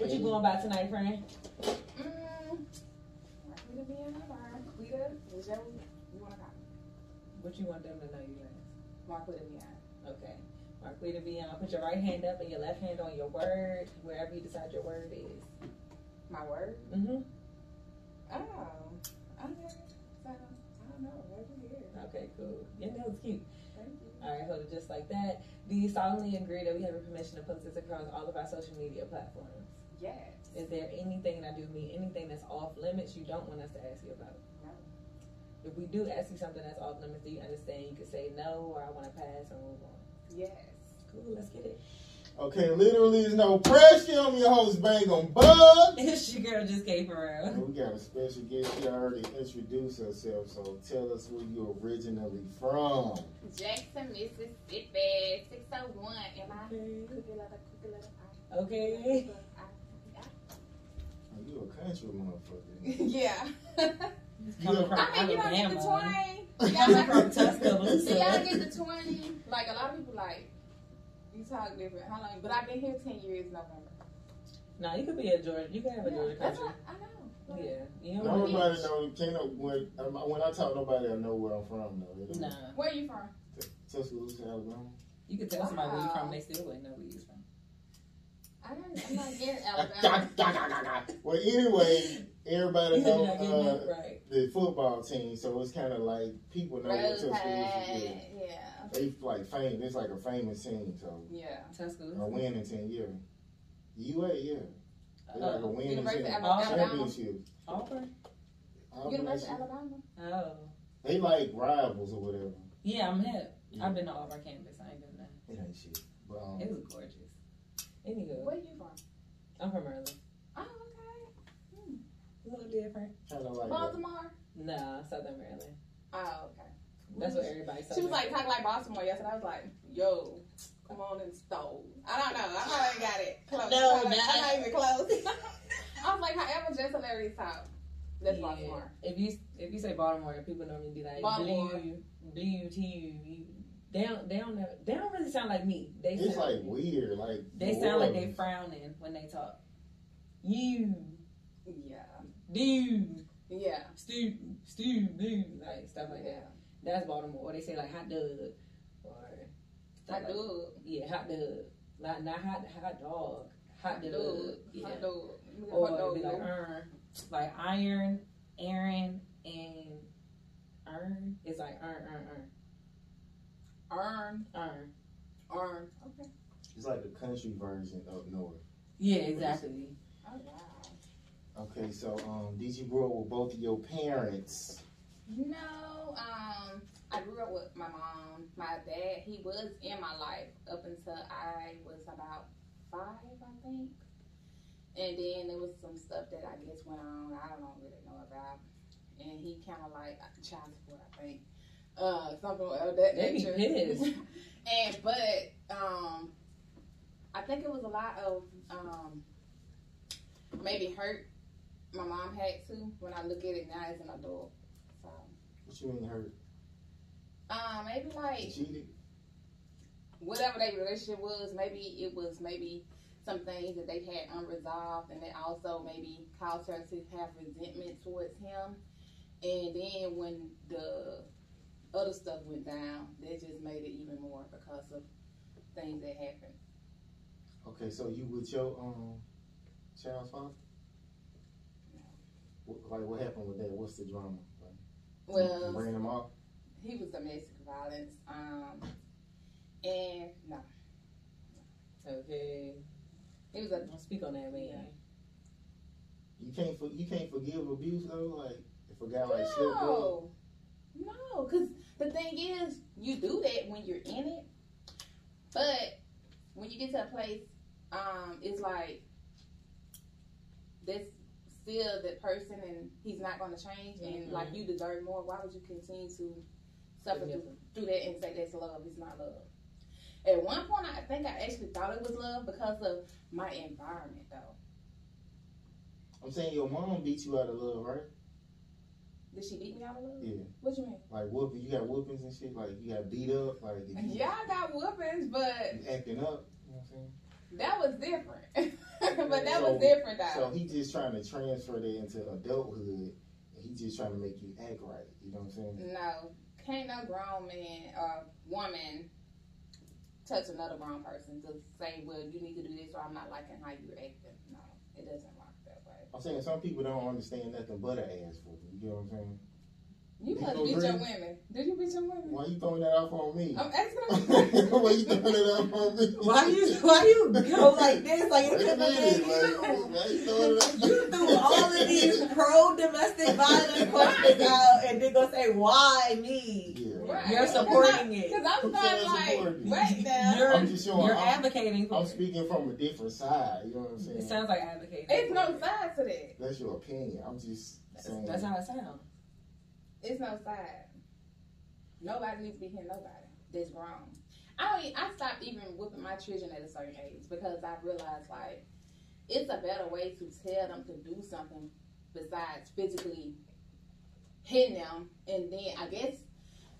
What you going by tonight, friend? Mm, Marquita Bianca or Marquita, whichever you want to call. What you want them to know you as? Marquita Bianca. Okay. Marquita Veon, put your right hand up and your left hand on your word, wherever you decide your word is. My word? Mm-hmm. Oh, okay. So, I don't know. Maybe here. Okay, cool. Yeah, that was cute. Thank you. All right, hold it just like that. Do you solemnly agree that we have permission to post this across all of our social media platforms? Yes. Is there anything, and I do mean anything that's off limits you don't want us to ask you about? No. If we do ask you something that's off limits, do you understand you can say no or I want to pass or move on? Yes. Cool, let's get it. Okay, literally is no pressure. I'm your host, Bang Em Bugg. It's your girl just came around. We got a special guest. She already introduced herself, so tell us where you originally from. Jackson, Mississippi, 601. Am I? Cookie letter, cookie letter. I- Okay. I- you a country motherfucker. Yeah. Coming from I mean, you don't get the 20. You Coming gotta- from Tuscaloosa. See, y'all get the 20. Like, a lot of people, like, you talk different. How long? But I've been here 10 years November. No, you could be a Georgia. You can have a Yeah, Georgia that's country. what I know. Yeah, you don't Nobody know. Can't know when um, when I talk. Nobody I know where I'm from though. to Nah, don't- Where you from? Tuscaloosa, Alabama. you could tell somebody where you Wow. from. They still wouldn't know where you from. I don't, I'm not getting Alabama. well, anyway, everybody You're know uh, right. the football team, so it's kind of like people know what Tuscaloosa is. Yeah. They like fame. It's like a famous team, so Yeah. Tuscaloosa. a Tuscaloosa. winning team, yeah. UA, yeah. they're like a winning University team. of Alabama. Championship. Auburn. All University of that shit. Alabama. Oh, They like rivals or whatever. yeah, I'm hip. Yeah. I've been to Auburn campus. I ain't been there. It ain't shit. But um, It was gorgeous. Anywho, Where you from? I'm from Maryland. Oh, okay. Hmm. A little different. kind of like that. Baltimore. Nah, Southern Maryland. Oh, okay. That's what everybody. Said. She was like talking like Baltimore yesterday. I was like, yo, come on and stole. I don't know. I probably got it close. No, I'm not, not- I'm not even close. I was like, however, just hilarious talk. That's Yeah. Baltimore. If you if you say Baltimore, people normally be like Baltimore. blue, blue to you. They don't they don't know, they don't really sound like me. They It's sound, like weird. Like they New sound like they Orleans. frowning when they talk. You, Yeah. dude, Yeah. Steve, Steve, dude, like stuff like Yeah. that. That's Baltimore. Or they say like hot dog, or Hot like- dog. Yeah, hot dog. Like not hot hot dog. Hot dog. Yeah. Hot dog. Or Hot dog. like iron, like iron, Aaron, and iron. It's like iron, iron, iron, Earn. iron. Earn. Okay. It's like the country version of north. Yeah, exactly. Oh, wow. Okay, so um, did you grow up with both of your parents? No, um, I grew up with my mom. My dad, he was in my life up until I was about five, I think. And then there was some stuff that I guess went on I don't really know about. And he kind of like child support, I think. Uh, something of that They be nature. pissed. and but um, I think it was a lot of um, maybe hurt. My mom had to. When I look at it now as an adult, so. What you mean hurt? Um, maybe like Cheated? whatever their relationship was, maybe it was maybe some things that they had unresolved, and it also maybe caused her to have resentment towards him. And then when the other stuff went down, that just made it even more because of things that happened. Okay, so you with your um child's father? What, like what happened with that? What's the drama? Like, Well, ran him off. he was domestic violence. Um, and no, Okay. he was a Don't speak on that, man. You can't for, you can't forgive abuse though. Like if a guy like slipped up. No, no, because the thing is, you do that when you're in it, but when you get to a place, um, it's like that's still that person, and he's not going to change, and Mhm. like you deserve more. Why would you continue to suffer Forgive through, through that and say that's love? It's not love. At one point, I think I actually thought it was love because of my environment, though. I'm saying your mom beat you out of love, right? Did she beat me out of love? Yeah. What you mean? Like whooping, you got whoopings and shit. Like you got beat up. Like if you, Yeah, I got whoopings, but you acting up. You know what I'm saying? That was different. but that So- was different though. So he just trying to transfer that into adulthood, and he just trying to make you act right. You know what I'm saying? No, can't no grown man or woman touch another grown person to say, well, you need to do this or I'm not liking how you're acting. No, it doesn't work that way. I'm saying some people don't understand nothing but an ass for you. You know what I'm saying? You You must beat your women. Did you beat your women? Why you throwing that off on me? I'm asking Why you throwing that off on me? Why you why you go like this? Like Wait it a could minute, be like, why you throwing it off? You threw all of these pro domestic violence questions out and then go say why me? Yeah. Right. You're supporting it. Because I'm not like, supporting? wait now. You're I'm just showing. you're I'm, advocating for I'm it. speaking from a different side. You know what I'm saying? It sounds like advocating. It's for no it. side to that. That's your opinion. I'm just That's, saying. that's how it sounds. It's no side. Nobody needs to be hitting nobody that's wrong. I don't, e- I stopped even whipping my children at a certain age because I realized like it's a better way to tell them to do something besides physically hitting them. And then I guess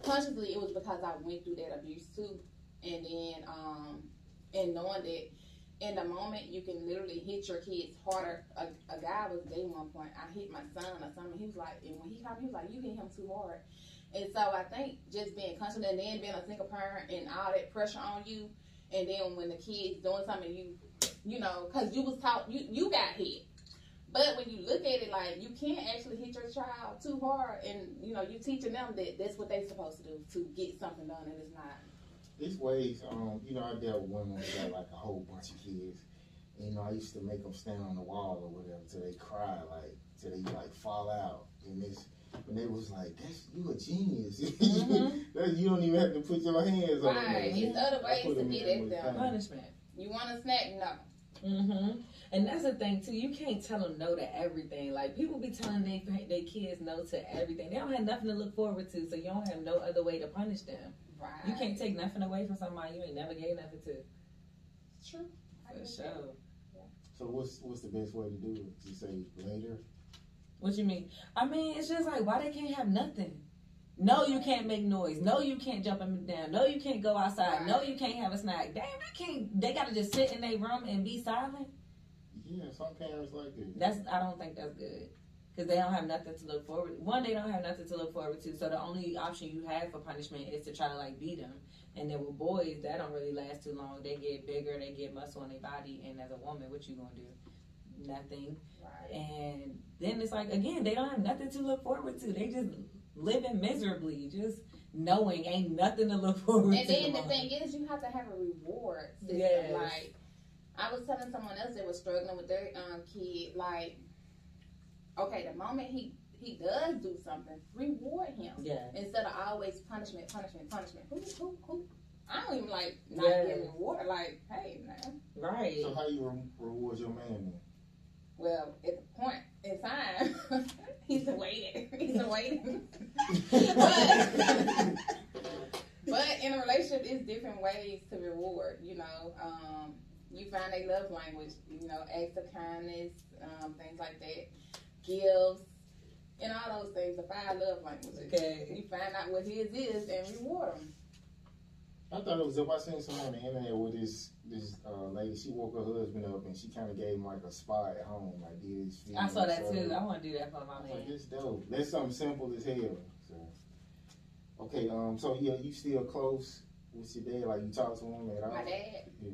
consciously it was because I went through that abuse too. And then um and knowing that in the moment you can literally hit your kids harder. A, a guy was dating one point. I hit my son or something. He was like, and when he called me, he was like, "You hit him too hard." And so I think just being conscious and then being a single parent and all that pressure on you, and then when the kids doing something, you, you know, because you was taught you you got hit. But when you look at it like you can't actually hit your child too hard, and you know you're teaching them that that's what they're supposed to do to get something done, and it's not. These ways, um, you know, I dealt with women that got like a whole bunch of kids. And, you know, I used to make them stand on the wall or whatever till they cry, like till they like fall out. And this, when they was like, "That's you a genius. Mhm. That- you don't even have to put your hands on Right. it." It's other ways to them get in at them. Punishment. You want a snack? No. Mm-hmm. And that's the thing too. You can't tell them no to everything. Like people be telling they their kids no to everything. They don't have nothing to look forward to, so you don't have no other way to punish them. Right. You can't take nothing away from somebody you ain't never gave nothing to. True. For sure. that. So what's what's the best way to do it? To say later. What you mean? I mean, it's just like why they can't have nothing. No, you can't make noise. No, you can't jump up and down. No, you can't go outside. No, you can't have a snack. Damn, they can't. They gotta just sit in their room and be silent. Yeah, some parents like that. That's I don't think that's good because they don't have nothing to look forward. To. One, they don't have nothing to look forward to. So the only option you have for punishment is to try to like beat them. And then with boys, that don't really last too long. They get bigger, they get muscle on their body, and as a woman, what you gonna do? Nothing. Right. And then it's like again, they don't have nothing to look forward to. They just living miserably, just knowing ain't nothing to look forward And to. And then the thing is, you have to have a reward system. Yes. Like, I was telling someone else that was struggling with their um, kid, like, okay, the moment he he does do something, reward him yeah, instead of always punishment, punishment, punishment. Who who who? I don't even like not Yeah. getting reward. Like, hey man. right. So how you re- reward your man then? Well, at the point in time, he's waiting. He's waiting. But in a relationship, it's different ways to reward. You know, um, you find a love language. You know, acts of kindness, um, things like that, gifts, and all those things. The five love languages. Okay. You find out what his is and reward him. I thought it was if I seen something on the internet with this this uh, lady. She woke her husband up and she kind of gave him like a spa at home, like did his feet. I saw that so- too. I want to do that for my I man. like, this dope. That's something simple as hell. So, okay, um, so yeah, you still close with your dad? Like you talk to him at all? My dad. Yeah.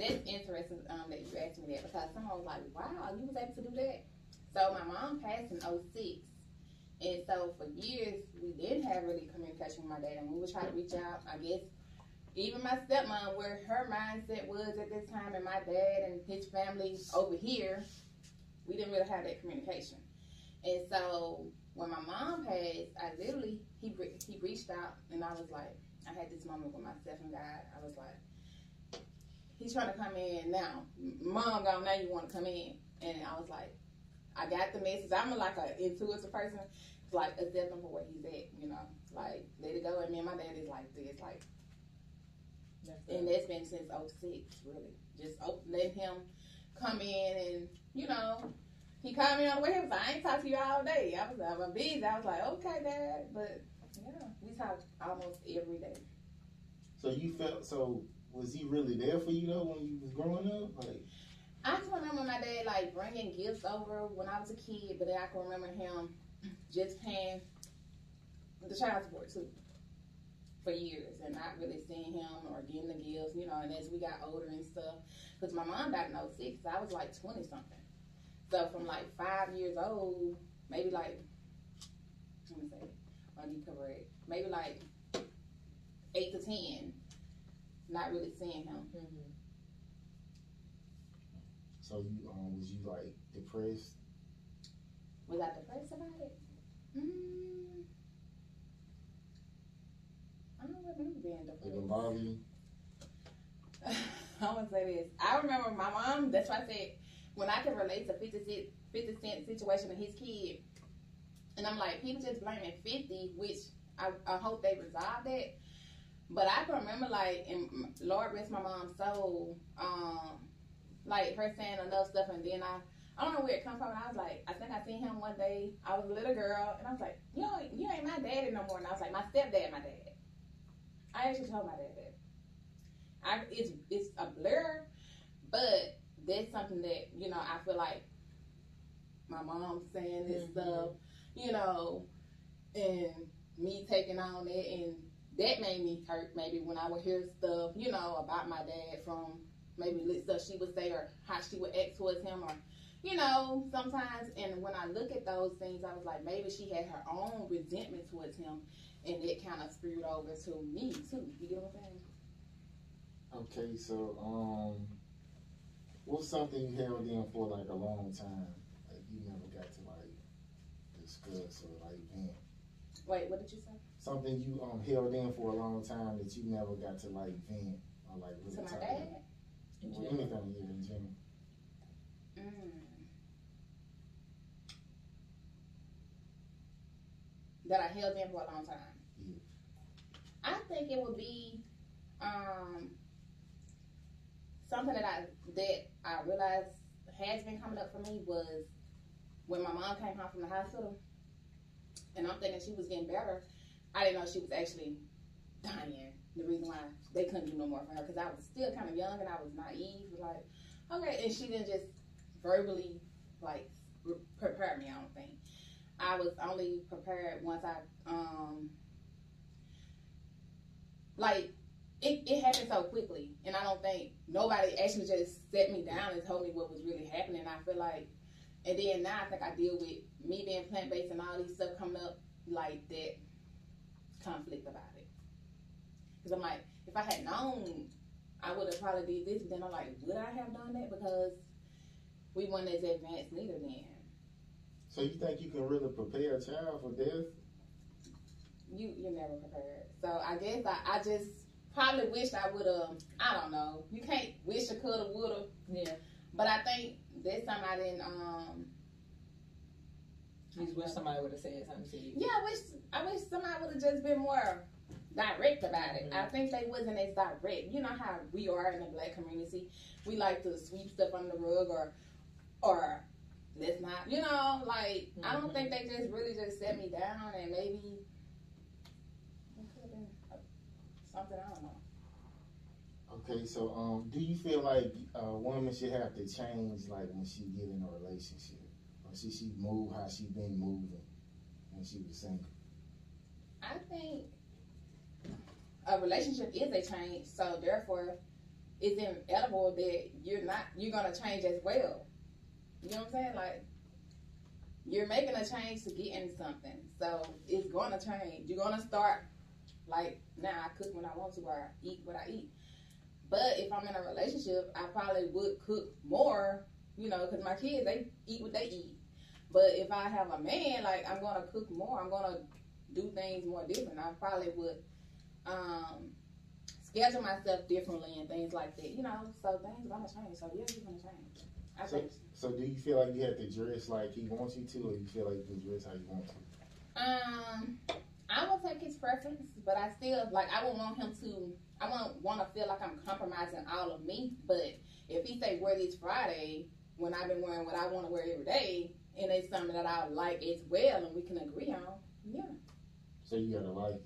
That's interesting um, that you asked me that because someone was like, wow, you was able to do that. So my mom passed in 06. And so for years, we didn't have really communication with my dad. And we would try to reach out, I guess, even my stepmom, where her mindset was at this time, and my dad and his family over here, we didn't really have that communication. And so when my mom passed, I literally, he, he reached out, and I was like, I had this moment with myself and God. I was like, he's trying to come in now. Mom gone now. You want to come in? And I was like, I got the message. I'm like an intuitive person. It's like accept him for where he's at. You know, like let it go. And me and my dad is like this, like, and that's been since 06, really. Just oh, op- letting him come in and you know. He called me on the way. He was like, I ain't talked to you all day. I was, I was busy. I was like, okay, Dad. But, yeah, we talk almost every day. So you felt so? Was he really there for you though when you was growing up? Like, I can remember my dad like bringing gifts over when I was a kid, but then I can remember him just paying the child support too for years and not really seeing him or getting the gifts, you know. And as we got older and stuff, because my mom died in 06, I was like 20 something. So from like five years old, maybe like, let me say, I'll be correct, maybe like eight to 10, not really seeing him. Mm-hmm. So you um was you like depressed? Was I depressed about it? Mm, I don't remember being It depressed. bother you? I'm gonna say this. I remember my mom. That's why I said when I can relate to 50 cent, 50 cent situation with his kid, and I'm like, people just blaming 50, which I, I hope they resolve that. But I can remember like, and Lord rest my mom's soul, um, like her saying enough stuff, and then I. I don't know where it come from. And I was like, I think I seen him one day. I was a little girl, and I was like, you know, you ain't my daddy no more. And I was like, my stepdad, my dad. I actually told my dad that. I it's it's a blur, but that's something that you know I feel like my mom saying this Mhm. stuff, you know, and me taking on it, and that made me hurt. Maybe when I would hear stuff, you know, about my dad from maybe stuff she would say or how she would act towards him, or you know, sometimes. And when I look at those things, I was like, maybe she had her own resentment towards him, and it kind of spewed over to me too. You get what I'm saying? Okay, so um, what's something you held in for like a long time, like you never got to like discuss or like vent? Wait, what did you say? Something you um held in for a long time that you never got to like vent or like really To my talk dad? about? Or anything, yeah, in general. Mm. That I held in for a long time. Yeah. I think it would be um, something that I that I realized has been coming up for me was when my mom came home from the hospital, and I'm thinking she was getting better. I didn't know she was actually dying. The reason why they couldn't do no more for her because I was still kind of young and I was naive, like okay, and she didn't just verbally like re- prepare me. I don't think I was only prepared once I um like it, it happened so quickly and I don't think nobody actually just set me down and told me what was really happening. I feel like and then now I think I deal with me being plant based and all these stuff coming up like that conflict about it. Because I'm like, if I had known, I would have probably did this. But then I'm like, would I have done that? Because we weren't as advanced neither then. So you think you can really prepare a child for death? You you're never prepared. So I guess I, I just probably wished I would have. I don't know. You can't wish I could have, would have. Yeah. But I think this time I didn't. Um. You just wish somebody would have said something to you. Yeah, I wish I wish somebody would have just been more direct about it. I think they wasn't as direct. You know how we are in the black community. We like to sweep stuff under the rug or or let's not you know, like I don't think they just really just set me down and maybe it could have been something I don't know. Okay, so um, do you feel like a woman should have to change like when she get in a relationship, or should she move how she been moving when she was single? I think a relationship is a change, so therefore it's inevitable that you're not you're gonna change as well. You know what I'm saying? Like you're making a change to get into something, so it's gonna change. You're gonna start like now. I cook when I want to, or I eat what I eat. But if I'm in a relationship, I probably would cook more, you know, because my kids they eat what they eat. But if I have a man, like I'm gonna cook more. I'm gonna do things more different. I probably would um, schedule myself differently and things like that. You know, so things gonna change. So yeah, you're gonna change. I So, think. so do you feel like you have to dress like he wants you to, or you feel like you can dress how you want to? Um, I will take his preference, but I still like. I would want him to. I don't want to feel like I'm compromising all of me. But if he say wear this Friday when I've been wearing what I want to wear every day, and it's something that I like as well, and we can agree on, yeah. So you gotta like it.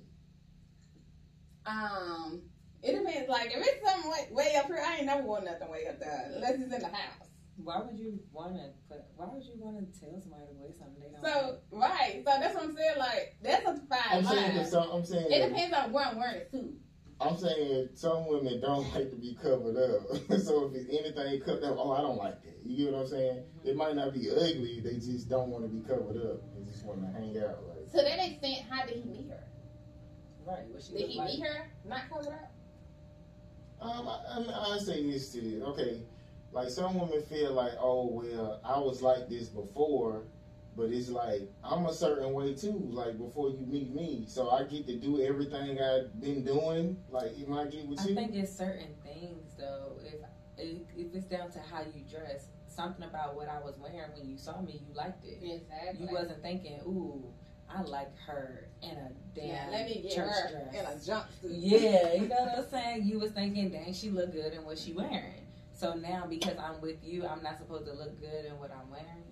Um, it depends. Like if it's something way, way up here, I ain't never worn nothing way up there unless it's in the house. Why would you want to? Put, why would you want to tell somebody to wear something they don't? So right, so that's what I'm saying. Like that's a fine I'm saying, line. that some, I'm saying, It depends on where I'm wearing it too. I'm saying some women don't like to be covered up. so if it's anything covered up, oh, I don't like that. You get what I'm saying? It might not be ugly. They just don't want to be covered up. They just want to hang out. Like To that extent, how did he meet her? right? What Did he like. meet her not covered up? Um, I, I, I say this to you. Okay, like some women feel like, oh well, I was like this before, but it's like I'm a certain way too. Like before you meet me, so I get to do everything I've been doing. Like you might get with I you. think it's certain things though. If if if it's down to how you dress, something about what I was wearing when you saw me, you liked it. Exactly. You wasn't thinking, ooh, I like her in a damn Yeah, let me get church her dress. in a jumpsuit. Yeah, you know what I'm saying? You was thinking, dang, she look good in what she wearing. So now because I'm with you, I'm not supposed to look good in what I'm wearing.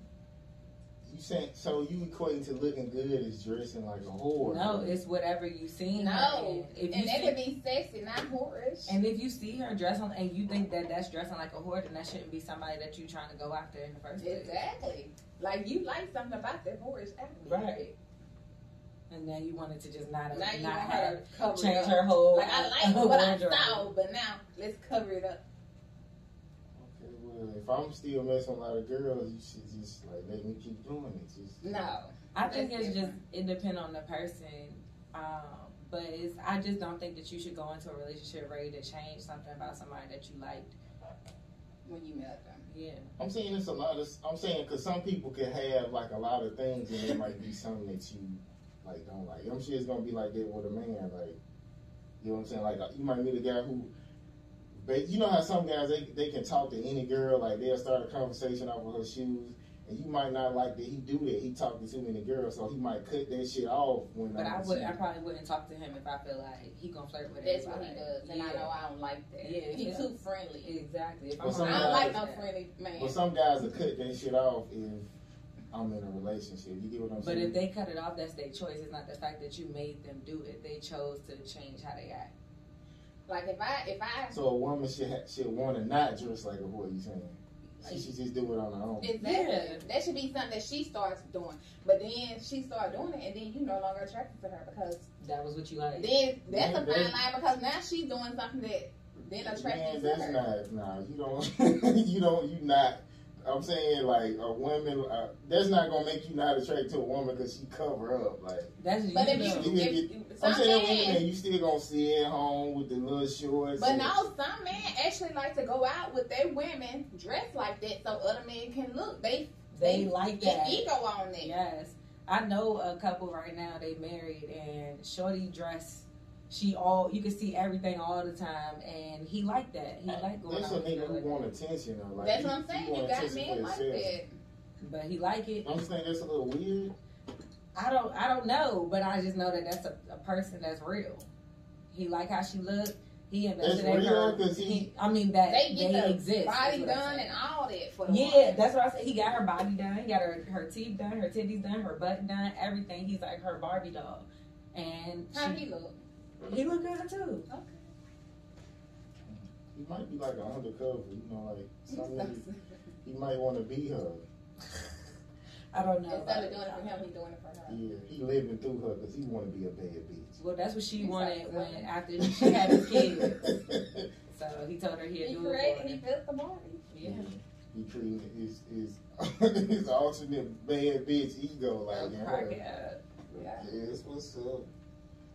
You saying so you equating to looking good is dressing like a whore? No, it's whatever you seen No, in. If you and that see, could be sexy, not whorish. and if you see her dressing and you think that that's dressing like a whore, then that shouldn't be somebody that you trying to go after in the first place. exactly. Like you like something about that whorish outfit. Right. And now you wanted to just not, Now not have her to cover it change up. her whole Like I like what I wardrobe. saw, but now let's cover it up. Okay, if I'm still messing with a lot of girls, you should just like let me keep doing it. Just No. I think That's it's just different. it depends on the person. Um, but it's I just don't think that you should go into a relationship ready to change something about somebody that you liked. When you met them. Yeah. I'm saying it's a lot of. I'm saying because some people can have like a lot of things, and it might be something that you like don't like. I'm sure it's gonna be like that with a man. Like you know what I'm saying? Like you might meet a guy who. But you know how some guys they, they can talk to any girl like they'll start a conversation off of her shoes and you might not like that he do that he talk to too many girls so he might cut that shit off when But I'm I with would you. I probably wouldn't talk to him if I feel like he gonna flirt with That's what he does, and I know I don't like that. Yeah, He's yeah. too friendly. Exactly. If Well, I'm some I don't like guys- no friendly man. But some guys will cut that shit off if I'm in a relationship. You get what I'm saying? But if they cut it off, that's their choice. It's not the fact that you made them do it. They chose to change how they act. Like if I if I so a woman should ha- should want to not dress like a whore. You saying? She should just do it on her own. exactly Yeah. that should be something that she starts doing. But then she start doing it, and then you no longer attracted to her because That was what you like. then that's Man, a fine line because now she's doing something that then attracts Man, you to that's her. not. Nah, you don't. you don't. You not. I'm saying like a woman. Uh, that's not gonna make you not attracted to a woman because she cover up. Like That's But you if you, You if, get- if I'm saying, men, women, you still gonna sit at home with the little shorts. but no, some men actually like to go out with their women dressed like that so other men can look. They they like that. ego on it. Yes. I know a couple right now, they married and Shorty dress she all you can see everything all the time and he like that. He like going That's out a nigga who girls. want attention though. Like, That's he- what I'm he saying. You got attention for men like that. But he like it. I'm saying that's a little weird. I don't I don't know, but I just know that that's a, a person that's real. He like how she look. He invested in her. real 'cause he- I mean that They they, get the exist. body is what I'm done and all that for the Yeah, woman. that's what I said. He got her body done. He got her her teeth done, her titties done, her butt done, everything. He's like her Barbie doll, and How she, he look? He look good too. Okay. He might be like an undercover. You know, like some niggas, he might want to be her. I don't know. Instead about of doing it it. for him, he doing it for her. Yeah, he living through her because he want to be a bad bitch. Well, that's what she He's wanted like, when after she had his kids. So he told her he'd He do it created, for he her. built the body. Yeah. He treating his his his alternate bad bitch ego like oh in Crack her. it. Yeah. Yes, what's up?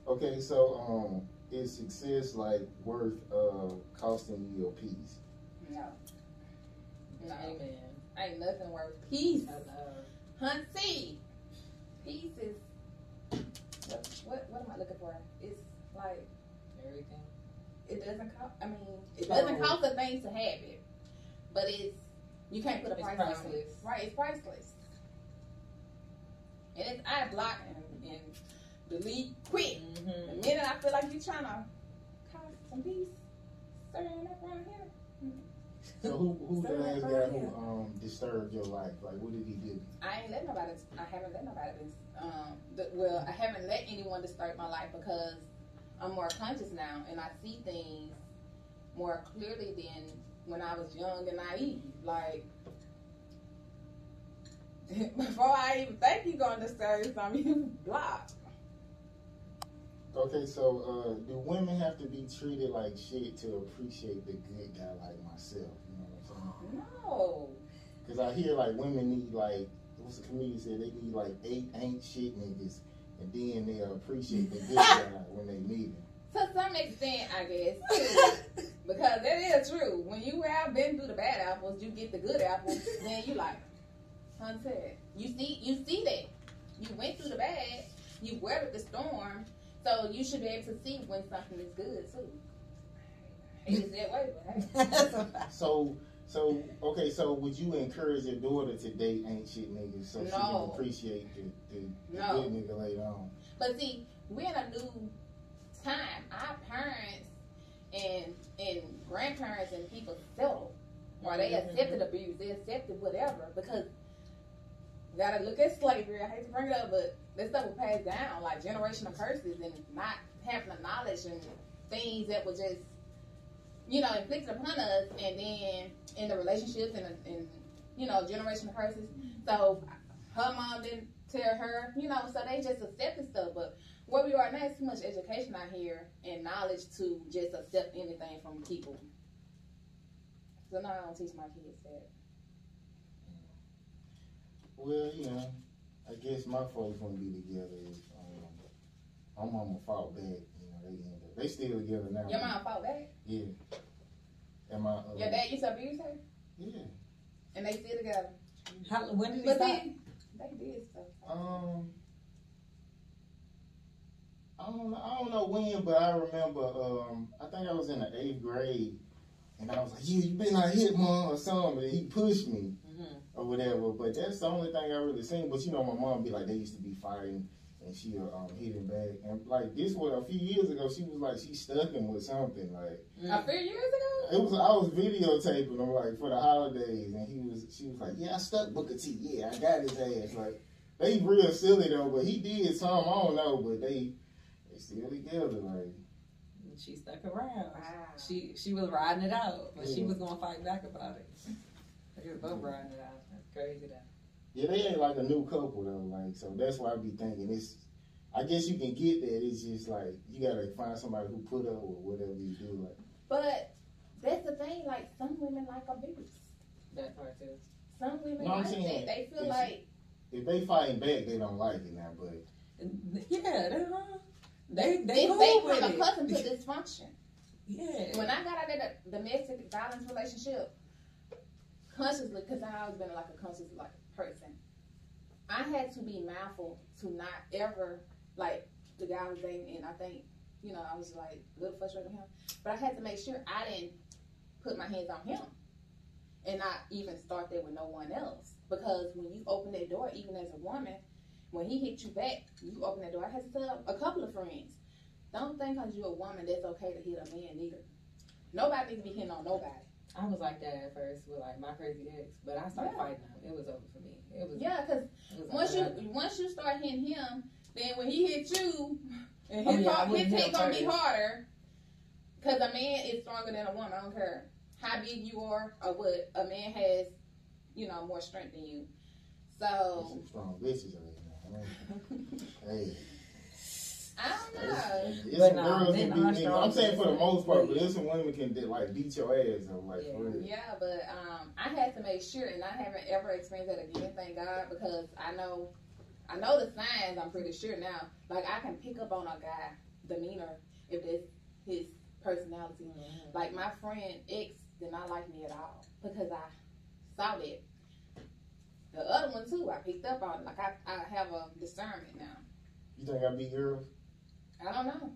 Okay, so um, is success like worth uh costing you your peace? No. No. Amen. Ain't nothing worth peace. Hello. Hunty. Peace is what, what what am I looking for? It's like Everything. it doesn't cost I mean it doesn't cost a thing to have it. But it's you can't put a It's price on it. Right, it's priceless. And it's I block and, and delete quick. The Mm-hmm. minute I feel like you're trying to cause some peace, stirring up around here. So who who the last guy who um disturbed your life? Like what did he do? I ain't let nobody. I haven't let nobody. Um, the, well, I haven't let anyone disturb my life because I'm more conscious now and I see things more clearly than when I was young and naive. Like before I even think you're gonna disturb something, you block. Okay, so uh, do women have to be treated like shit to appreciate the good guy like myself? You know what I'm saying? No. Because I hear like women need like what's the comedian said they need like eight ain't shit niggas, and then they'll appreciate the good guy when they meet him. To some extent, I guess. because that is true. When you have been through the bad apples, you get the good apples. then you like, hunted. You see, you see that. You went through the bad. You weathered the storm. So you should be able to see when something is good too. It's that way, but hey. So, so okay, so would you encourage your daughter to date ain't shit niggas so she can appreciate the, the, the No. good nigga later on? But see, we're in a new time. Our parents and and grandparents and people settled. Or they Mhm. accepted abuse, they accepted whatever because gotta look at slavery. I hate to bring it up, but this stuff was passed down like generational curses and not having the knowledge and things that were just you know inflicted upon us, and then in the relationships and, and you know generational curses. So her mom didn't tell her, you know, so they just accepted stuff. But where we are now is too much education out here and knowledge to just accept anything from people. So now I don't teach my kids that. Well, you know, I guess my folks wouldn't be together if um, my mama fought back. You know, they ended up, they still together now. Your mom fought back. Yeah. And my uh, Your dad used to abuse her, Yeah. and they still together. How, when did he But stop? they did stuff. Um. I don't know. I don't know when, but I remember. Um, I think I was in the eighth grade, and I was like, "Yeah, you been out hit mom or something." And he pushed me. Or whatever. But that's the only thing I really seen. But you know, my mom be like, they used to be fighting, and she uh, um hit him back. And like this was a few years ago. She was like, she stuck him with something. Like A few years ago. it was. I was videotaping him like for the holidays, and he was. She was like, yeah, I stuck Booker T. Yeah, I got his ass. Like they real silly though, but he did some. I don't know, but they they still together. Like She stuck around. Wow. She she was riding it out, but she was gonna fight back about it. They was both riding it out. That's crazy though. yeah, they ain't like a new couple though. Like so that's why I be thinking it's. I guess you can get that. It's just like you gotta find somebody who put up with whatever you do. Like But that's the thing. Like some women like abuse. That part too. Some women No, like saying it. They feel it's- like if they fighting back, they don't like it now. But Yeah, they uh, they they they, cool they with become it. accustomed to dysfunction. Yeah. when I got out of that domestic violence relationship, consciously, because I always been like a conscious like person, I had to be mindful to not ever like the guy I was dating, and I think you know I was like a little frustrated with him, but I had to make sure I didn't put my hands on him, and not even start there with no one else, because when you open that door, even as a woman. When he hit you back, you open that door. I had to tell a couple of friends, don't think because you're a woman that's okay to hit a man either. Nobody needs to be hitting on nobody. I was like that at first with like my crazy ex, but I started Yeah. fighting him. It was over for me. It was Yeah, because It was once you once you start hitting him, then when he hits you, and Oh, his, yeah, his wouldn't hit hit gonna be harder. Because a man is stronger than a woman. I don't care how big you are or what. A man has, you know, more strength than you. there's So some strong bitches right now. Hey. I don't know. It's But some nah, girls men that beat are niggas. strong I'm saying for the most part, but there's some women can that, like beat your ass though, like Yeah. Yeah, but um, I had to make sure, and I haven't ever experienced that again. Thank God, because I know, I know the signs. I'm pretty sure now. Like I can pick up on a guy demeanor if that's his personality. Mhm. Like my friend X did not like me at all because I saw that. The other one too, I picked up on. Like I, I have a discernment now. You think I beat girls? I don't know.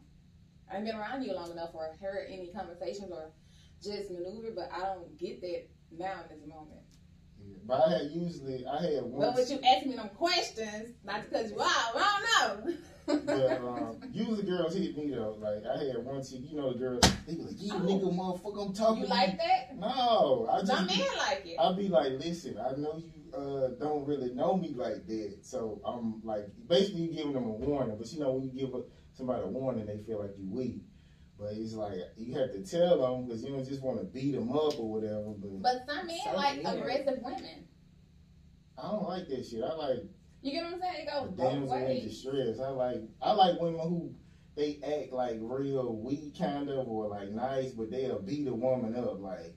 I ain't been around you long enough or heard any conversations or just maneuver, but I don't get that now in this moment. Yeah. But I had usually I had Well, one. with you asking me them questions, not because you out, I don't know. But um, usually girls hit me though. Like I had one chick, you know the girls, they be like, "Yeah, Oh. nigga, motherfucker, I'm talking." you like that? No, I Some just men like it. I'll be like, listen, I know you uh, don't really know me like that, so I'm like, basically you giving them a warning. But you know, when you give a, somebody warning, they feel like you weak. But it's like you have to tell them because you don't just want to beat them up or whatever. But But some men So like weird. aggressive women. I don't like that shit. I like You get what I'm saying? It goes both damsel in ways. distress. I like I like women who they act like real weak kind of or like nice, but they'll beat a woman up. Like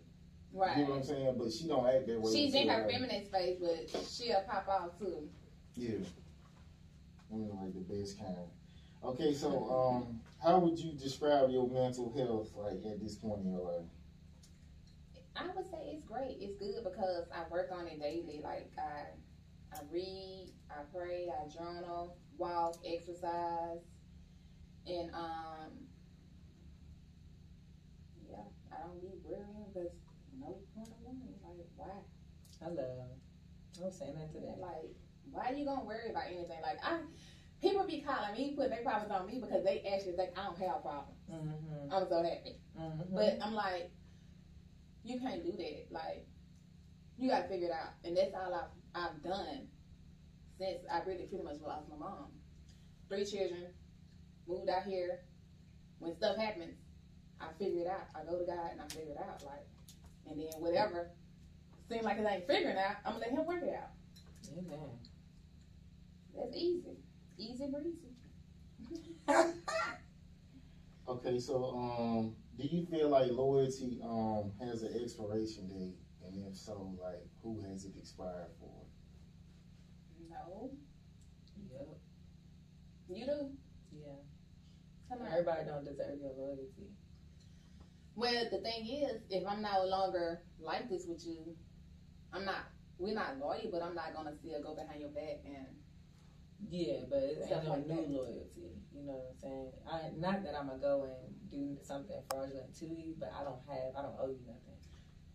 Right. you know what I'm saying? But she don't act that way. She's in her uh, feminine space, but she'll pop out too. Yeah. Women like the best kind. Okay, so um, how would you describe your mental health like at this point in your life? I would say it's great. It's good because I work on it daily. Like I, I read, I pray, I journal, walk, exercise, and um, yeah, I don't be worrying because no point of worrying. Like why? I love. I'm saying that today. Like why are you gonna worry about anything? Like I, people be calling me, put their problems on me because they actually think I don't have problems. Mm-hmm. I'm so happy. Mm-hmm. But I'm like, you can't do that. Like, you gotta figure it out. And that's all I've, I've done since I really pretty much lost my mom. Three children, moved out here. When stuff happens, I figure it out. I go to God and I figure it out. Like, and then whatever seems like it ain't figuring out, I'm gonna let Him work it out. Amen. That's easy, easy breezy. Okay, so um, do you feel like loyalty um has an expiration date, and if so, like who has it expired for? no, Yep. you do. Yeah. Come on. Everybody don't deserve your loyalty. Well, the thing is, if I'm no longer like this with you, I'm not. We're not loyal, but I'm not gonna still go behind your back and. Yeah, but it's no like new loyalty. You know what I'm saying? I not that I'm gonna go and do something fraudulent to you, but I don't have. I don't owe you nothing.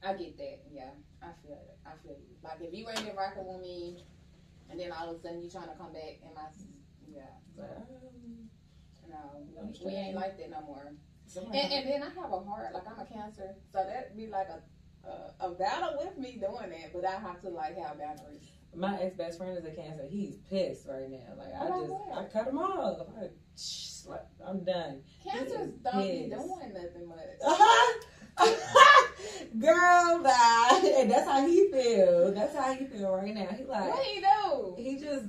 I get that. Yeah, I feel it. I feel you. Like if you ain't been rocking with me, and then all of a sudden you trying to come back and my, yeah, um, no, we, we ain't like that no more. And, and then I have a heart, like I'm a cancer, so that'd be like a. A, a battle with me doing that, but I have to like have boundaries. My ex best friend is a cancer. He's pissed right now. Like I just what? I cut him off. I, shh, like, I'm done. Cancers don't be doing nothing much. Girl, bye. And that's how he feel. That's how he feel right now. He like What he do? he just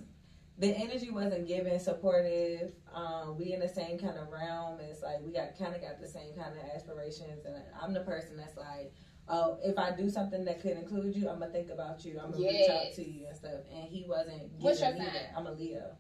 the energy wasn't given supportive. Um, we in the same kind of realm. It's like we got kind of got the same kind of aspirations, and I'm the person that's like, oh, if I do something that could include you, I'm gonna think about you. I'm gonna reach out to you and stuff. And he wasn't giving What's your me sign? that. I'm a Leo.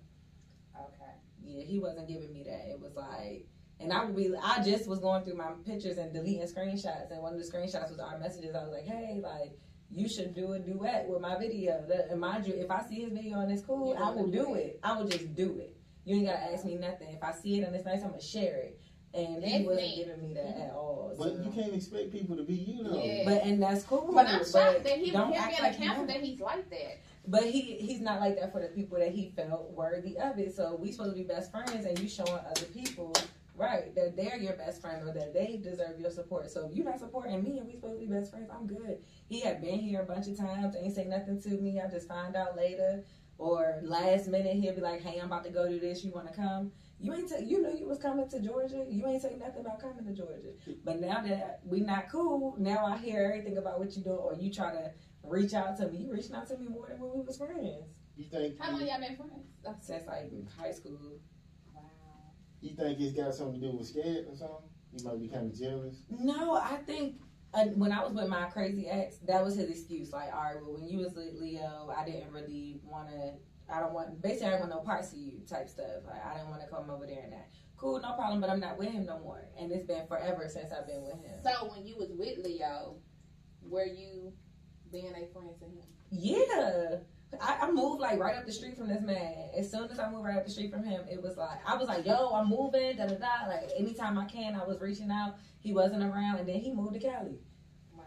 Okay. Yeah, he wasn't giving me that. It was like, and I would be, I just was going through my pictures and deleting screenshots, and one of the screenshots was our messages. I was like, hey, like, you should do a duet with my video. That, and mind you, if I see his video and it's cool, I will do do it. I will just do it. You ain't gotta ask me nothing. If I see it and it's nice, I'm gonna share it. And he wasn't me. giving me that at all. But so- you can't expect people to be you though. Yeah. But and that's cool. But I'm shocked that he, don't him act being like a you that he's like that. But he he's not like that for the people that he felt worthy of it. So we supposed to be best friends, and you showing other people right that they're your best friend or that they deserve your support. So if you're not supporting me and we supposed to be best friends, I'm good. He had been here a bunch of times, ain't say nothing to me. I just find out later, or last minute he'll be like, "Hey, I'm about to go do this. You want to come?" You ain't say you knew you was coming to Georgia. You ain't say nothing about coming to Georgia. But now that we not cool, now I hear everything about what you doing, or you try to reach out to me. You reaching out to me more than when we was friends. You think How long y'all been friends? Since like high school. Wow. you think it's got something to do with scared or something? You might be kind of jealous. No, I think uh, when I was with my crazy ex, that was his excuse. Like, all right, well, when you was with Leo, I didn't really want to. I don't want. Basically, I didn't want no parts of you type stuff. Like, I didn't want to come over there and that. Cool, no problem. But I'm not with him no more, and it's been forever since I've been with him. So when you was with Leo, were you being a friend to him? Yeah. I, I moved like right up the street from this man. As soon as I moved right up the street from him, it was like I was like, "Yo, I'm moving." Da da da. Like anytime I can, I was reaching out. He wasn't around, and then he moved to Cali.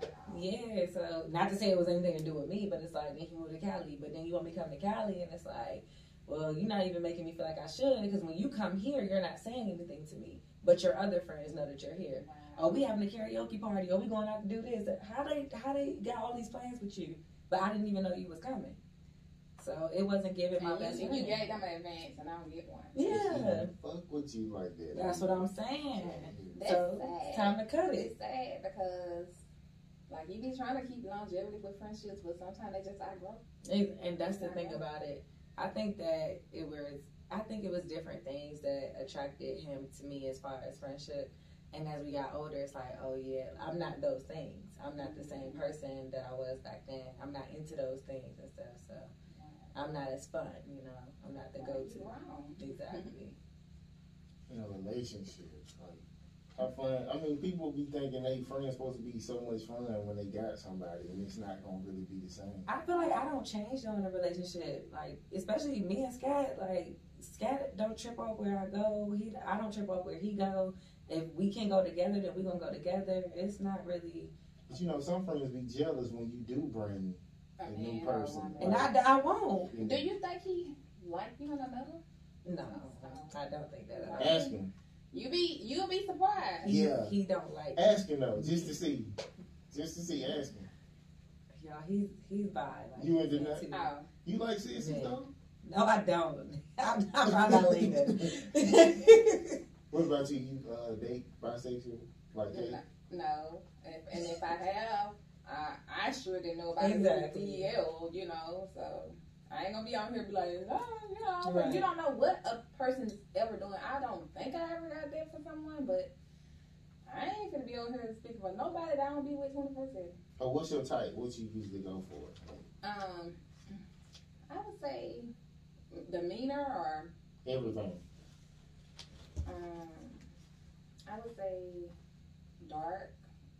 Wow. Yeah, so not to say it was anything to do with me, but it's like then he moved to Cali. But then you want me to come to Cali, and it's like, well, you're not even making me feel like I should because when you come here, you're not saying anything to me, but your other friends know that you're here. Wow. Oh, we having a karaoke party. Oh, we going out to do this. How they how they got all these plans with you? But I didn't even know you was coming. So it wasn't giving my And best you, you gave them an advance, and I don't get one. Yeah, Fuck with you like that. that's what I'm saying. That's so sad. it's time to cut it. It's sad because Like you be trying to keep longevity with friendships, but sometimes they just outgrow. And, and that's the thing about it. I think that it was. I think it was different things that attracted him to me as far as friendship. And as we got older, it's like, oh yeah, I'm not those things. I'm not the same person that I was back then. I'm not into those things and stuff. So I'm not as fun, you know. I'm not the go-to. Wow. Exactly. in a relationship. Like, have fun. I mean, people be thinking they friends supposed to be so much fun when they got somebody, and it's not gonna really be the same. I feel like I don't change though in a relationship. Like, especially me and Scat. Like, Scat don't trip off where I go. He, I don't trip off where he go. If we can go together, then we gonna go together. It's not really. But you know, some friends be jealous when you do bring. A A new man or a person. woman. And I, I won't. Do you think he like you in another? No, I don't think that. At all. Ask him. You be you'll be surprised. Yeah. he don't like. Ask him though, just to see. Just to see. Ask him. Y'all, he's he's bi. Like, You into that? Oh, You like sissies Yeah. though? No, I don't. I'm, I'm, I'm not leaving. What about you? You uh, date bisexual? Like that? no. If, and if I have, I I sure didn't know about Exactly. the DL, you know. So I ain't gonna be on here be like, oh, you know, Right. you don't know what a person's ever doing. I don't think I ever got that for someone, but I ain't gonna be on here speaking for nobody that I don't be with twenty four seven. Oh, what's your type? What you usually go for? Um, I would say demeanor or Everything. um, I would say dark.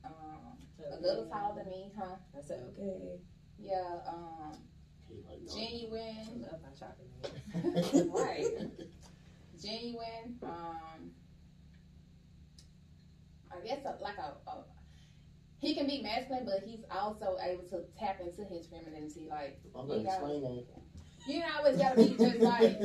Um, a little taller than me, huh? I said, okay. Yeah. Um, Hey, like, I genuine. love my chocolate. Right. Genuine. Um, I guess a, like a, a. He can be masculine, but he's also able to tap into his femininity. Like I'm gonna Yeah. explain that. you know, always gotta be just like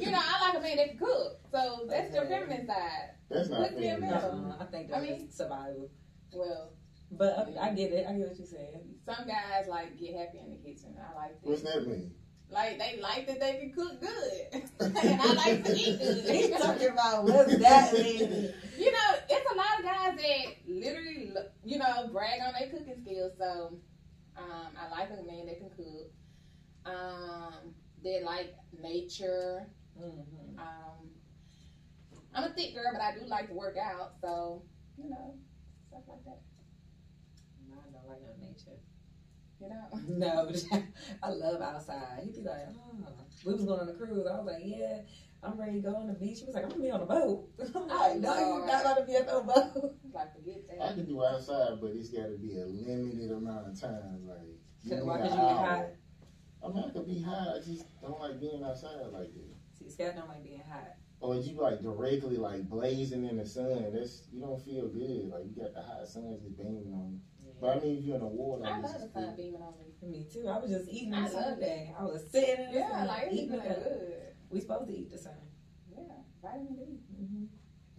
you know. I like a man that can cook, so that's your Okay. feminine side. That's not Look fair. at me. Uh, I think I mean- survival. Well, But I, I get it. I get what you're saying. some guys like get happy in the kitchen. I like that. What's that. that mean? Like they like that they can cook good, and I like to eat good. He's talking about what's that mean? You know, it's a lot of guys that literally, you know, brag on their cooking skills. So, um, I like a man that can cook. Um, they like nature. Mm-hmm. Um, I'm a thick girl, but I do like to work out. So, you know, stuff like that. I no nature. You know, No, I love outside. He'd be like, oh. We was going on a cruise. I was like, yeah, I'm ready to go on the beach. He was like, I'm gonna be on a boat. I'm like, no, you're not gonna be on no boat. like forget that. I that. can do outside, but it's got to be a limited amount of time. Like, give me Why? an you get hour. hot. I mean, I could be hot. I just don't like being outside like that. See, Scott don't like being hot. Or you like directly like blazing in the sun. That's you don't feel good. Like you got the hot sun just beaming on you. But I mean, if you're in the water, I love just the sun cool. beaming on me. Me too. I was just eating I the sun love today. I was sitting in the Yeah, sun, like it's eating good. good. We supposed to eat the sun. Yeah, vitamin D. Mm-hmm.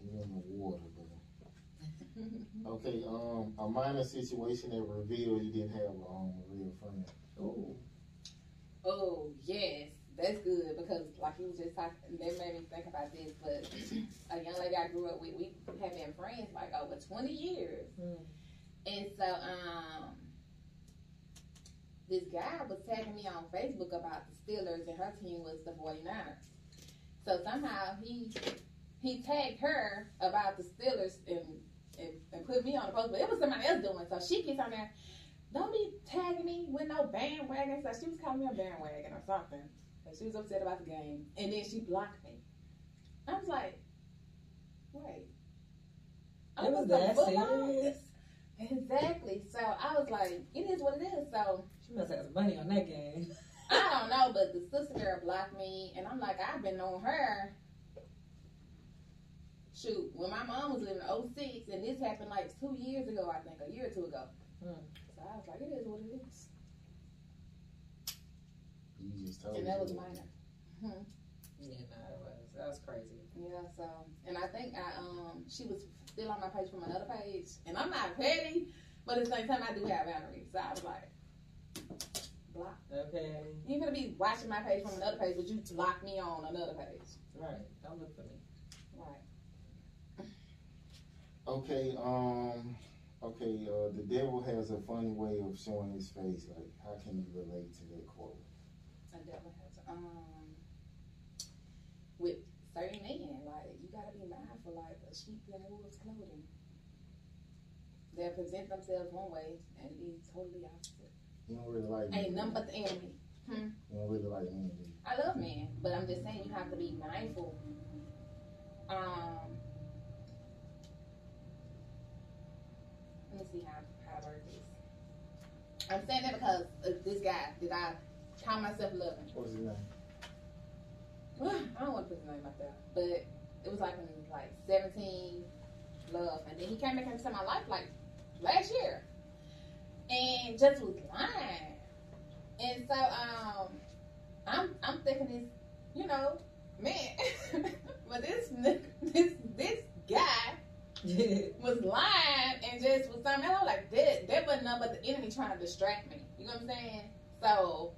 You're in the water, but okay. Um, a minor situation that revealed you didn't have um, a real friend. Oh. Oh yes, that's good because like you was just talking, that made me think about this. But a young lady I grew up with, we have been friends like over twenty years, Mm. And so um, this guy was tagging me on Facebook about the Steelers and her team was the 49ers. So somehow he he tagged her about the Steelers and, and and put me on the post, but it was somebody else doing. So she gets on there. Don't be tagging me with no bandwagon. So she was calling me a bandwagon or something. And she was upset about the game. And then she blocked me. I was like, wait. It was that serious. Exactly. So I was like, it is what it is. So She must have some money on that game. I don't know, but the sister girl blocked me, and I'm like, I've been on her. Shoot, when my mom was living in 06, and this happened like two years ago, I think, a year or two ago. Hmm. So I was like, it is what it is. You just told And that was minor. Hmm. Yeah, no, it was. That was crazy. Yeah, so, and I think I, um, she was still on my page from another page, and I'm not petty, but at the same time, I do have boundaries. So I was like, block. Okay. You're gonna be watching my page from another page, but you block me on another page. Right. Don't look for me. Right. Okay. Um, Okay, uh, the devil has a funny way of showing his face. Like, how can you relate to that quote? A devil has um with certain men, like you gotta be mindful, like a sheep in wolf's clothing. They'll present themselves one way and be totally opposite. You don't really like Ain't men. nothing but the enemy. You don't really like men. I love men, but I'm just saying you have to be mindful. Um, let me see how how I word this. I'm saying that because of this guy that I call myself loving. What's his name? I don't want to put his name out there, but it was like when he was like 17, love, and then he came back into my life like last year, and just was lying. And so, um, I'm I'm thinking this, you know, man, but this this this guy was lying and just was something. I was like, that that was nothing but the enemy trying to distract me. You know what I'm saying? So,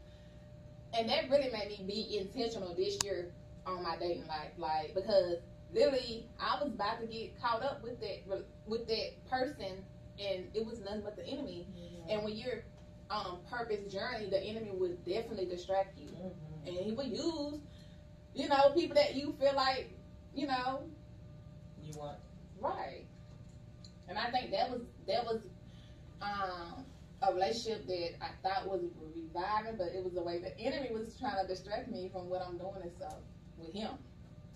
and that really made me be intentional this year on my dating life, like because literally I was about to get caught up with that with that person, and it was nothing but the enemy. And when you're on purpose journey, the enemy would definitely distract you, Mhm. and he would use, you know, people that you feel like, you know, You want Right. And I think that was that was um, a relationship that I thought was reviving, but it was the way the enemy was trying to distract me from what I'm doing and stuff with him.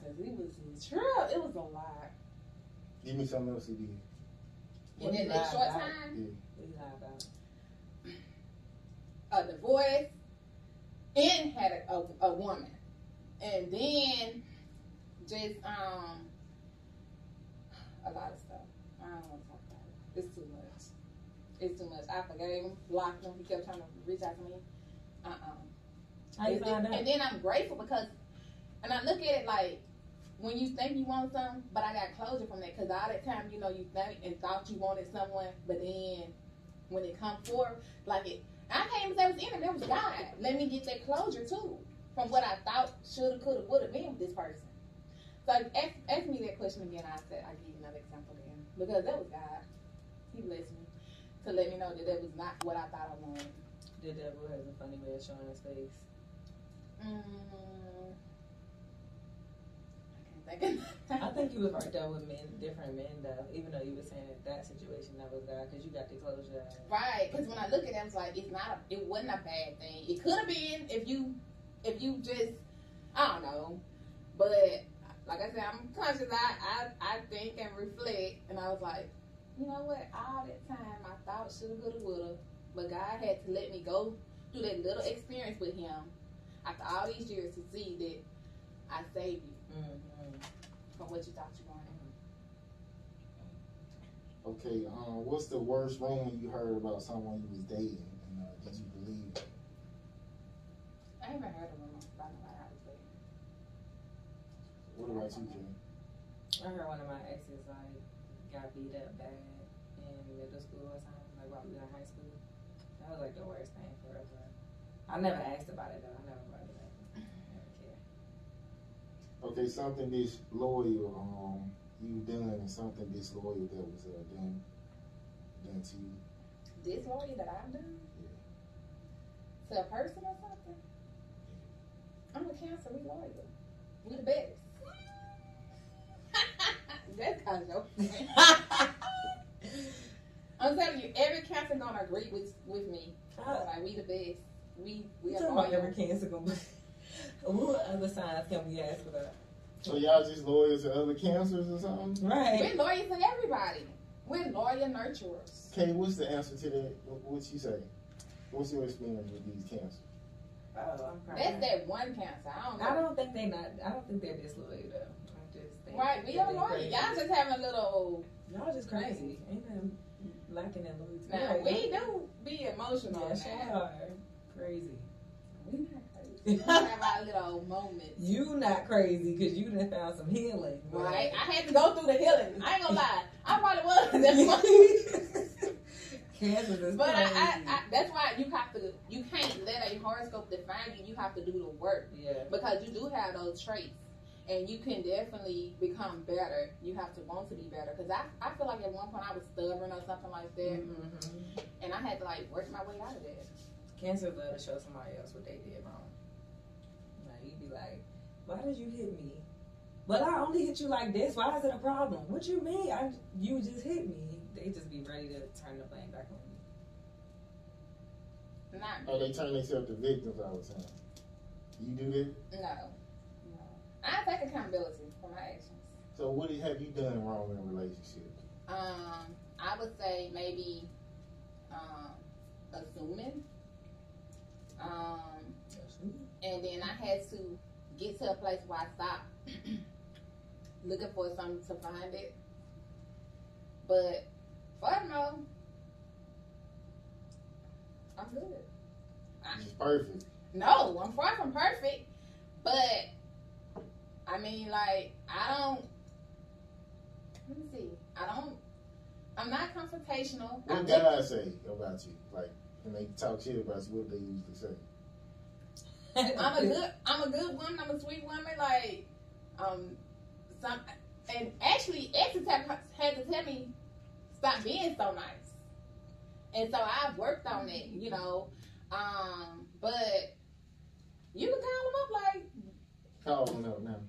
Cause he was true. It was a lot. Give me something else he did. What in that short about? time, what you lie about? a divorce, and had a, a, a woman, and then just um a lot of stuff. I don't want to talk about it. It's too much. It's too much. I forgave him, blocked him. He kept trying to reach out to me. Uh uh How you and, find then, out? and then I'm grateful because, and I look at it like when you think you want something, but I got closure from that because all that time, you know, you think and thought you wanted someone, but then when it come forth, like it, I can't even say it was in it. It was God. Let me get that closure too from what I thought shoulda, coulda, woulda been with this person. So ask, ask me that question again. I said I give you another example again because that was God. He blessed me to let me know that that was not what I thought I wanted. The devil has a funny way of showing his face. Mm, I think I think you was right there with men, different men though. Even though you were saying that that situation that was uh, God, because you got the closure. Right, because when I look at it, it's like it's not. A, it wasn't a bad thing. It could have been if you, if you just, I don't know. But like I said, I'm conscious. I I, I think and reflect, and I was like, you know what? All that time I thought shoulda, coulda, woulda, but God had to let me go through that little experience with Him after all these years to see that I saved you Mm-hmm. from what you thought you wanted. Okay, um, what's the worst rumor you heard about someone you was dating? And uh, did you believe it? I haven't heard of him about nobody I was dating. What about you, Jay? I heard one of my exes like got beat up bad in middle school or something, like while we were in high school. That was like the worst thing for us. I never asked about it though. I never brought it up. Never cared. Okay, something disloyal um, you done and something disloyal that was uh, done done to you. Disloyal that I've done Yeah. to a person or something. I'm a cancer. We loyal. We the best. That's kind of I'm telling you, every cancer gonna agree with with me. Like we the best. We we We are talking about loyal. every cancer gonna be. What other signs can we ask about? So y'all just lawyers to other cancers or something? Right. We're loyal to everybody. We're lawyer nurturers. Okay, what's the answer to that? What, what you say? What's your experience with these cancers? Oh, I'm That's that one cancer. I don't know. I don't think they're not. I don't think they're disloyal though. I just think Right, we that are they loyal. Y'all just having a little. Y'all just crazy. Ain't nothing lacking in loyalty. Now Right. we do be emotional. Yes, now. y'all are crazy. We not crazy. We have our little moments. You not crazy because you done found some healing. Right? I had to go through the healing. I ain't gonna lie. I probably was. That's why. Cancer is But I. I, I, that's why you have to. You can't let a horoscope define you. You have to do the work yeah. because you do have those traits. and you can definitely become better. You have to want to be better. Cause I, I feel like at one point I was stubborn or something like that, Mm-hmm. and I had to like work my way out of that. Cancers love to show somebody else what they did wrong. Like you be like, "Why did you hit me?" But I only hit you like this. Why is it a problem? What you mean? I you just hit me. They just be ready to turn the blame back on you. Not Oh, they turn themselves to victims all the time. You do that? no, no. I take accountability for my actions. So what have you done wrong in a relationship? Um, I would say maybe um, assuming. Um, and then I had to get to a place where I stopped looking for something to find it. But furthermore, I'm good. It's perfect. No, I'm far from perfect, but I mean, like, I don't. Let me see. I don't. I'm not confrontational. What guys say about you? Like when they talk shit about you, what they usually say? I'm a good I'm a good woman, I'm a sweet woman, like um some and actually exes have had to tell me stop being so nice. And so I've worked on it, you know. Um, but you can call them up like Call them up now.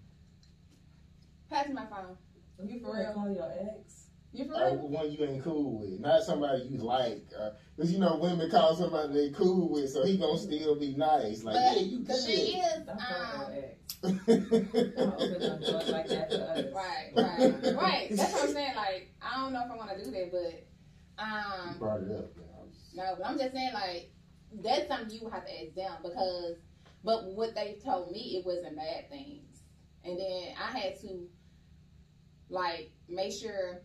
pass me my phone. You for real? Call your ex. You for Or one you ain't cool with, not somebody you like. Uh, Cause you know women call somebody they cool with, so he gonna still be nice. Like, But yeah, you the thing good. is, Don't um, your ex. Don't open up doors like that for others. right, right, right. That's what I'm saying. Like, I don't know if I want to do that, but You um, brought it up. man. I was- No, but I'm just saying like that's something you have to ask them because but what they told me it wasn't bad things. And then I had to like make sure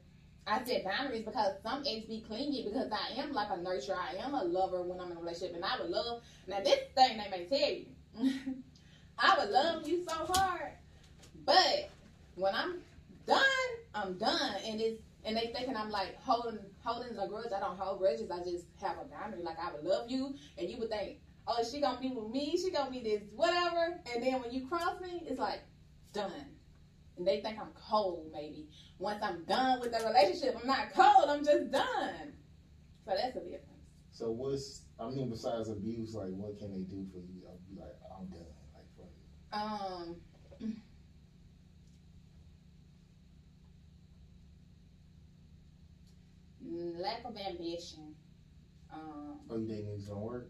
I set boundaries because some ex be clingy because I am like a nurturer. I am a lover when I'm in a relationship and I would love now this thing they may tell you. I would love you so hard. But when I'm done, I'm done and it's and they thinking I'm like holding holding a grudge. I don't hold grudges. I just have a boundary. Like I would love you, and you would think, oh, she gonna be with me. She gonna be this whatever. And then when you cross me, it's like done. And they think I'm cold. Maybe once I'm done with the relationship, I'm not cold. I'm just done. So that's the difference. So what's I mean besides abuse, like what can they do for you? I'll be like, I'm done. Like for you. Um. Lack of ambition. Um, Oh, you think niggas gonna work?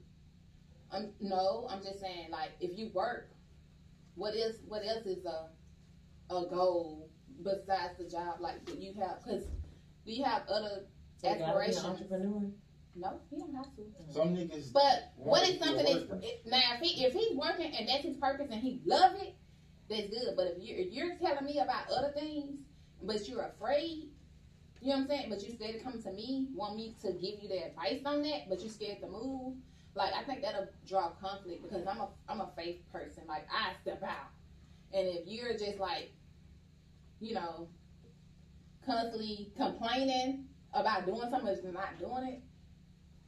I'm, no, I'm just saying, like, if you work, what is what else is a a goal besides the job? Like, do you have? Because do you have other So you be an aspirations? entrepreneur. No, he don't have to. Some niggas But what want something be that's now if he if he's working and that's his purpose and he love it, that's good. But if you're if you're telling me about other things, but you're afraid, you know what I'm saying? But you scared to come to me, want me to give you the advice on that, but you're scared to move. Like I think that'll draw conflict because I'm a I'm a faith person. Like I step out, and if you're just like, you know, constantly complaining about doing something but not doing it,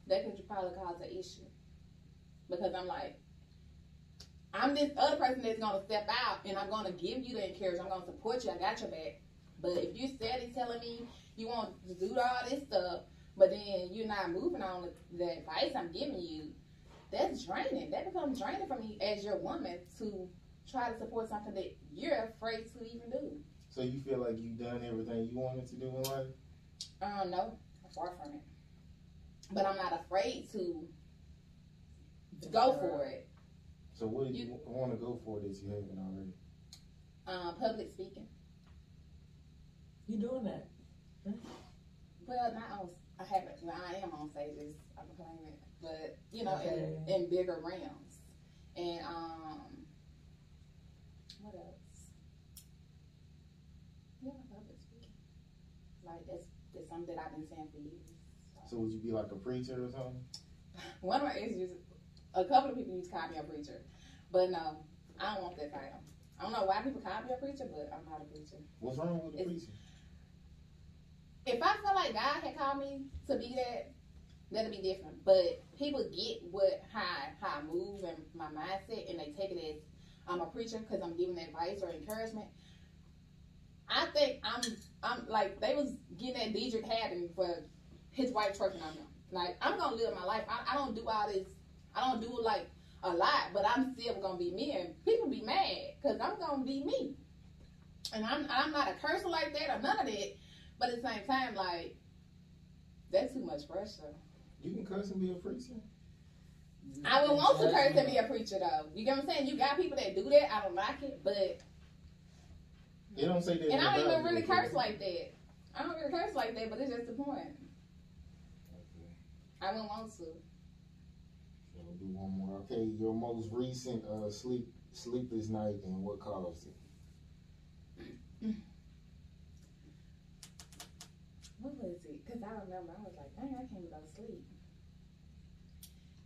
that could probably cause an issue. Because I'm like, I'm this other person that's gonna step out and I'm gonna give you the encouragement. I'm gonna support you. I got your back. But if you're steady telling me you want to do all this stuff, but then you're not moving on the advice I'm giving you, that's draining. That becomes draining for me as your woman to try to support something that you're afraid to even do. So you feel like you've done everything you wanted to do in life? Um, no, I'm far from it. But I'm not afraid to go for it. So what do you, You- want to go for that you haven't already? Um, public speaking. You doing that? Well, not on. I haven't. Well, I am on stages. I'm playing it, but you know, Okay. in, in bigger realms. And um, what else? Yeah, public speaking. Like that's that's something that I've been saying for years. So would you be like a preacher or something? One of my exes, a couple of people used to call me a preacher, but no, I don't want that title. I don't know why people call me a preacher, but I'm not a preacher. What's wrong with a preacher? if I feel like God had called me to be that, that'll be different. But people get what how how I move and my mindset, and they take it as I'm a preacher because I'm giving advice or encouragement. I think I'm I'm like they was getting at Deitrick Haddon for his wife twerking on him. Like I'm gonna live my life. I, I don't do all this. I don't do like a lot, but I'm still gonna be me, and people be mad because I'm gonna be me. And I'm I'm not a cursor like that or none of that. But at the same time, like that's too much pressure. You can cuss and be a preacher. I would want to curse and be a preacher though. You get what I'm saying? You got people that do that. I don't like it, but They don't say that. and I don't even really you. curse like that. I don't really curse like that, but it's just the point. Okay. I wouldn't want to. So we'll do one more. Okay, your most recent uh, sleep sleepless night and what caused it? What was it? Because I remember I was like, dang, I can't go to sleep.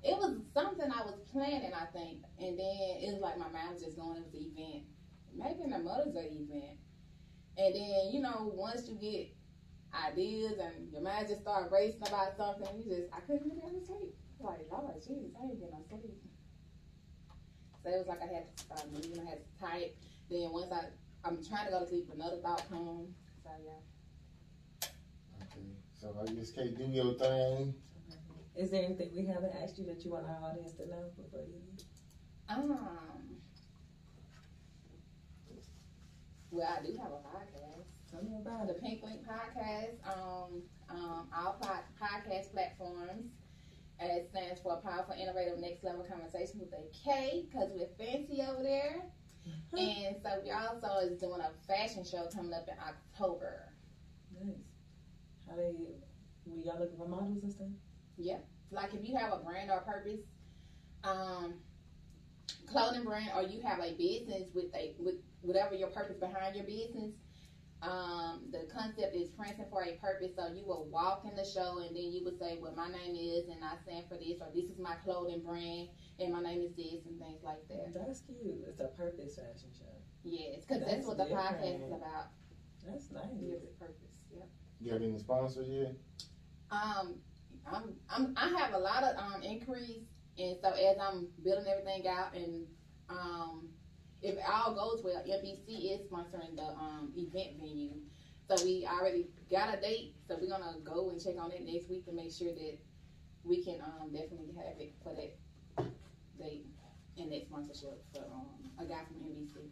It was something I was planning, I think, and then it was like my mind was just going. It was the event, maybe in the Mother's Day event, and then you know once you get ideas and your mind just start racing about something, you just I couldn't get to sleep. Like Lord Jesus, I ain't getting no sleep. So it was like I had to start moving, I had to type. Then once I I'm trying to go to sleep, another thought comes. So yeah. Okay, so I just can't do your thing. Is there anything we haven't asked you that you want our audience to know before you leave? Um. Well, I do have a podcast. Tell me about The. Pink Link Podcast on um, all pod- podcast platforms. And it stands for Powerful Innovative Next Level Conversation with a K because we're fancy over there. and so we also is doing a fashion show coming up in October. Nice. How they? Were y'all looking for models and stuff? Yeah. Like if you have a brand or purpose, um, clothing brand, or you have a business with a with whatever your purpose behind your business. Um, the concept is prancing for a purpose. So you will walk in the show and then you would say, "Well, my name is, and I stand for this, or this is my clothing brand, and my name is this, and things like that." That's cute. It's a purpose fashion show. Yes, because that's, That's what the different. podcast is about. That's nice. Yes, purpose. Yep. You got any sponsors yet? Um, I'm, I'm, I have a lot of um inquiries, and so as I'm building everything out, and um, if all goes well, NBC is sponsoring the um event venue. So we already got a date, so we're gonna go and check on it next week to make sure that we can um definitely have it for that date and that sponsorship for um a guy from NBC.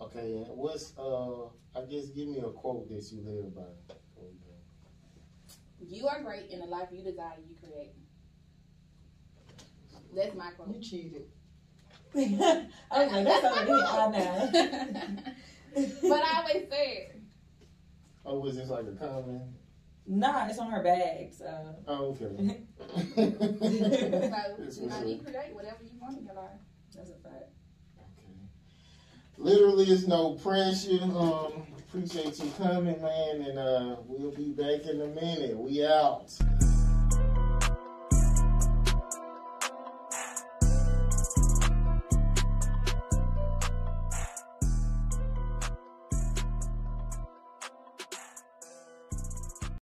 Okay, and what's uh? I guess give me a quote that you live by. before we go. You are great in the life you desire, you create. That's my quote. You cheated. I was like, that's already I know. but I always say it. Oh, was this like a comment? Nah, it's on her bag. So Oh, okay. So, you know, you create whatever you want in your life. that's a fact. Literally, it's no pressure. Um, appreciate you coming, man, and uh, we'll be back in a minute. We out.